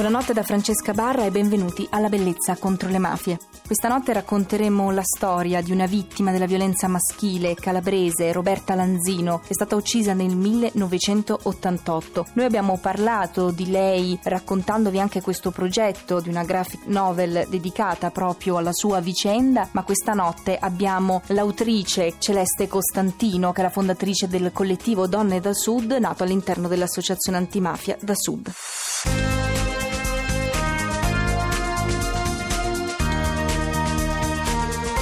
Buonanotte da Francesca Barra e benvenuti alla Bellezza contro le mafie. Questa notte racconteremo la storia di una vittima della violenza maschile calabrese, Roberta Lanzino, che è stata uccisa nel 1988. Noi abbiamo parlato di lei raccontandovi anche questo progetto di una graphic novel dedicata proprio alla sua vicenda, ma questa notte abbiamo l'autrice Celeste Costantino, che è la fondatrice del collettivo Donne da Sud, nato all'interno dell'associazione antimafia da Sud.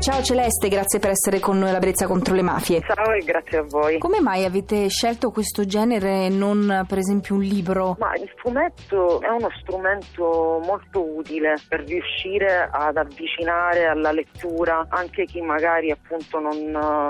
Ciao Celeste, grazie per essere con noi alla Brezza contro le mafie. Ciao e grazie a voi. Come mai avete scelto questo genere e non per esempio un libro? Ma il fumetto è uno strumento molto utile per riuscire ad avvicinare alla lettura anche chi magari appunto non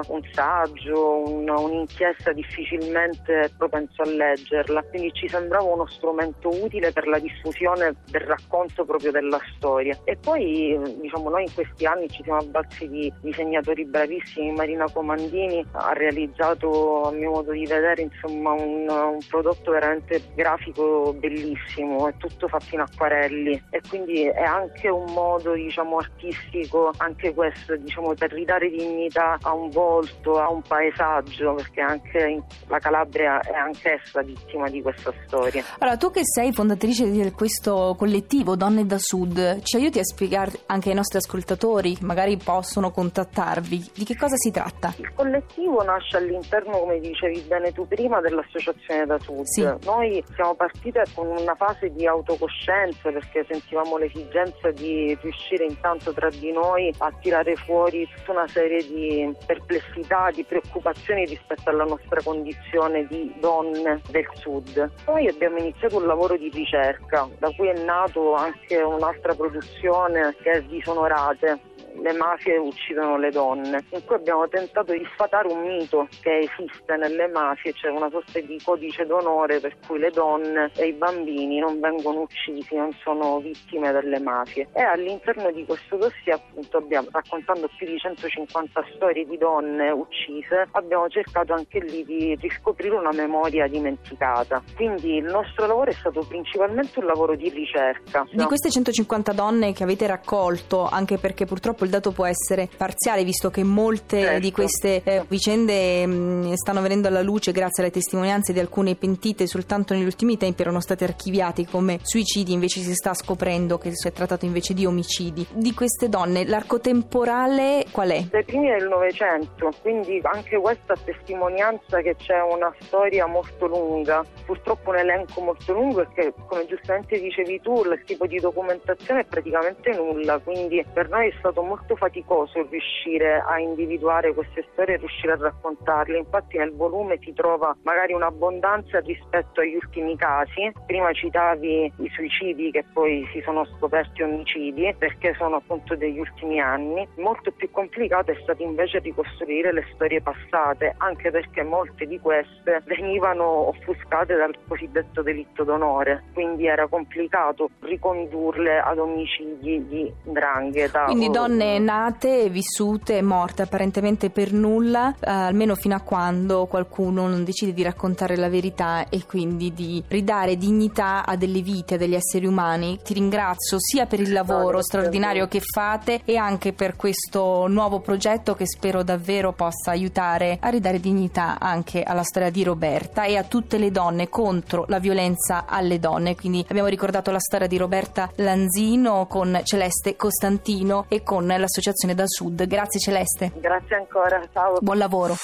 un saggio, un, un'inchiesta difficilmente è propenso a leggerla. Quindi ci sembrava uno strumento utile per la diffusione del racconto proprio della storia. E poi diciamo noi in questi anni ci siamo abbattuti di disegnatori bravissimi, Marina Comandini ha realizzato a mio modo di vedere insomma, un, un, prodotto veramente grafico bellissimo, è tutto fatto in acquarelli e quindi è anche un modo diciamo, artistico anche questo diciamo, per ridare dignità a un volto, a un paesaggio perché anche la Calabria è anch'essa vittima di questa storia. Allora tu che sei fondatrice di questo collettivo Donne da Sud ci aiuti a spiegare anche ai nostri ascoltatori magari possono possono contattarvi? Di che cosa si tratta? Il collettivo nasce all'interno, come dicevi bene tu prima, dell'associazione da Sud. Sì. Noi siamo partite con una fase di autocoscienza perché sentivamo l'esigenza di riuscire intanto tra di noi a tirare fuori tutta una serie di perplessità, di preoccupazioni rispetto alla nostra condizione di donne del Sud. Poi abbiamo iniziato un lavoro di ricerca, da cui è nato anche un'altra produzione che è Disonorate, le mafie uccidono le donne, in cui abbiamo tentato di sfatare un mito che esiste nelle mafie, cioè una sorta di codice d'onore per cui le donne e i bambini non vengono uccisi, non sono vittime delle mafie. E all'interno di questo dossier, appunto, abbiamo, raccontando più di 150 storie di donne uccise, abbiamo cercato anche lì di riscoprire una memoria dimenticata. Quindi il nostro lavoro è stato principalmente un lavoro di ricerca. Di queste 150 donne che avete raccolto, anche perché purtroppo il dato può essere parziale visto che molte certo. di queste eh, vicende mh, mm, stanno venendo alla luce grazie alle testimonianze di alcune pentite soltanto negli ultimi tempi erano state archiviate come suicidi invece si sta scoprendo che si è trattato invece di omicidi di queste donne l'arco temporale qual è? dai primi del Novecento quindi anche questa testimonianza che c'è una storia molto lunga purtroppo un elenco molto lungo che come giustamente dicevi tu il tipo di documentazione è praticamente nulla quindi per noi è stato molto molto faticoso riuscire a individuare queste storie e riuscire a raccontarle. Infatti nel volume si trova magari un'abbondanza rispetto agli ultimi casi. Prima citavi i suicidi che poi si sono scoperti omicidi perché sono appunto degli ultimi anni. Molto più complicato è stato invece ricostruire le storie passate, anche perché molte di queste venivano offuscate dal cosiddetto delitto d'onore, quindi era complicato ricondurle ad omicidi di drangheta. Quindi donne nate, vissute morte apparentemente per nulla, eh, almeno fino a quando qualcuno non decide di raccontare la verità e quindi di ridare dignità a delle vite, a degli esseri umani. Ti ringrazio sia per il lavoro straordinario che fate e anche per questo nuovo progetto che spero davvero possa aiutare a ridare dignità anche alla storia di Roberta e a tutte le donne contro la violenza alle donne. Quindi abbiamo ricordato la storia di Roberta Lanzino con Celeste Costantino e con l'associazione da Sud. Grazie Celeste. Grazie ancora, ciao. Buon lavoro.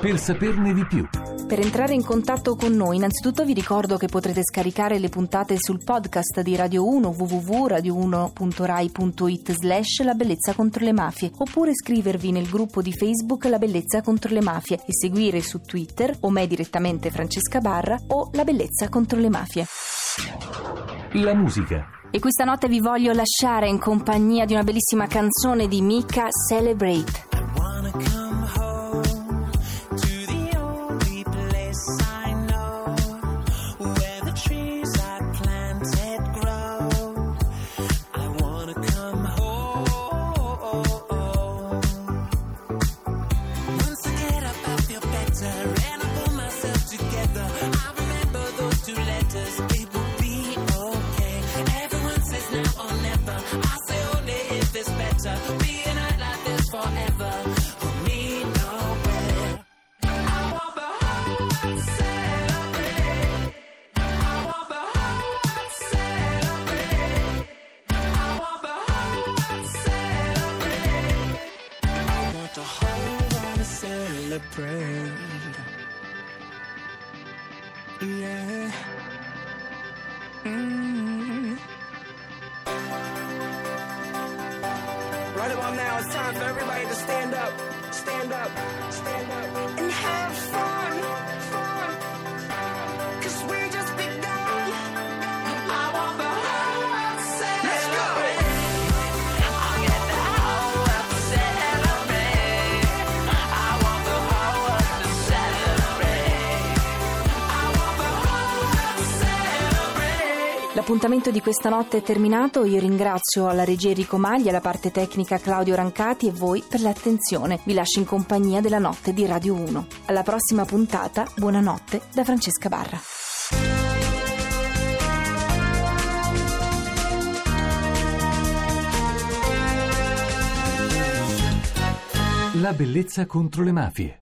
Per saperne di più. Per entrare in contatto con noi, innanzitutto vi ricordo che potrete scaricare le puntate sul podcast di Radio 1 www.radio1.rai.it slash La Bellezza contro le Mafie oppure scrivervi nel gruppo di Facebook La Bellezza contro le Mafie e seguire su Twitter o me direttamente Francesca Barra o La Bellezza contro le Mafie. La musica e questa notte vi voglio lasciare in compagnia di una bellissima canzone di Mika Celebrate. Celebrate. Yeah. Mm. Right about now, it's time for everybody to stand up, stand up, stand up, and have fun. L'appuntamento di questa notte è terminato, io ringrazio alla regia Enrico Maglia, la parte tecnica Claudio Rancati e voi per l'attenzione. Vi lascio in compagnia della notte di Radio 1. Alla prossima puntata, buonanotte da Francesca Barra. La bellezza contro le mafie.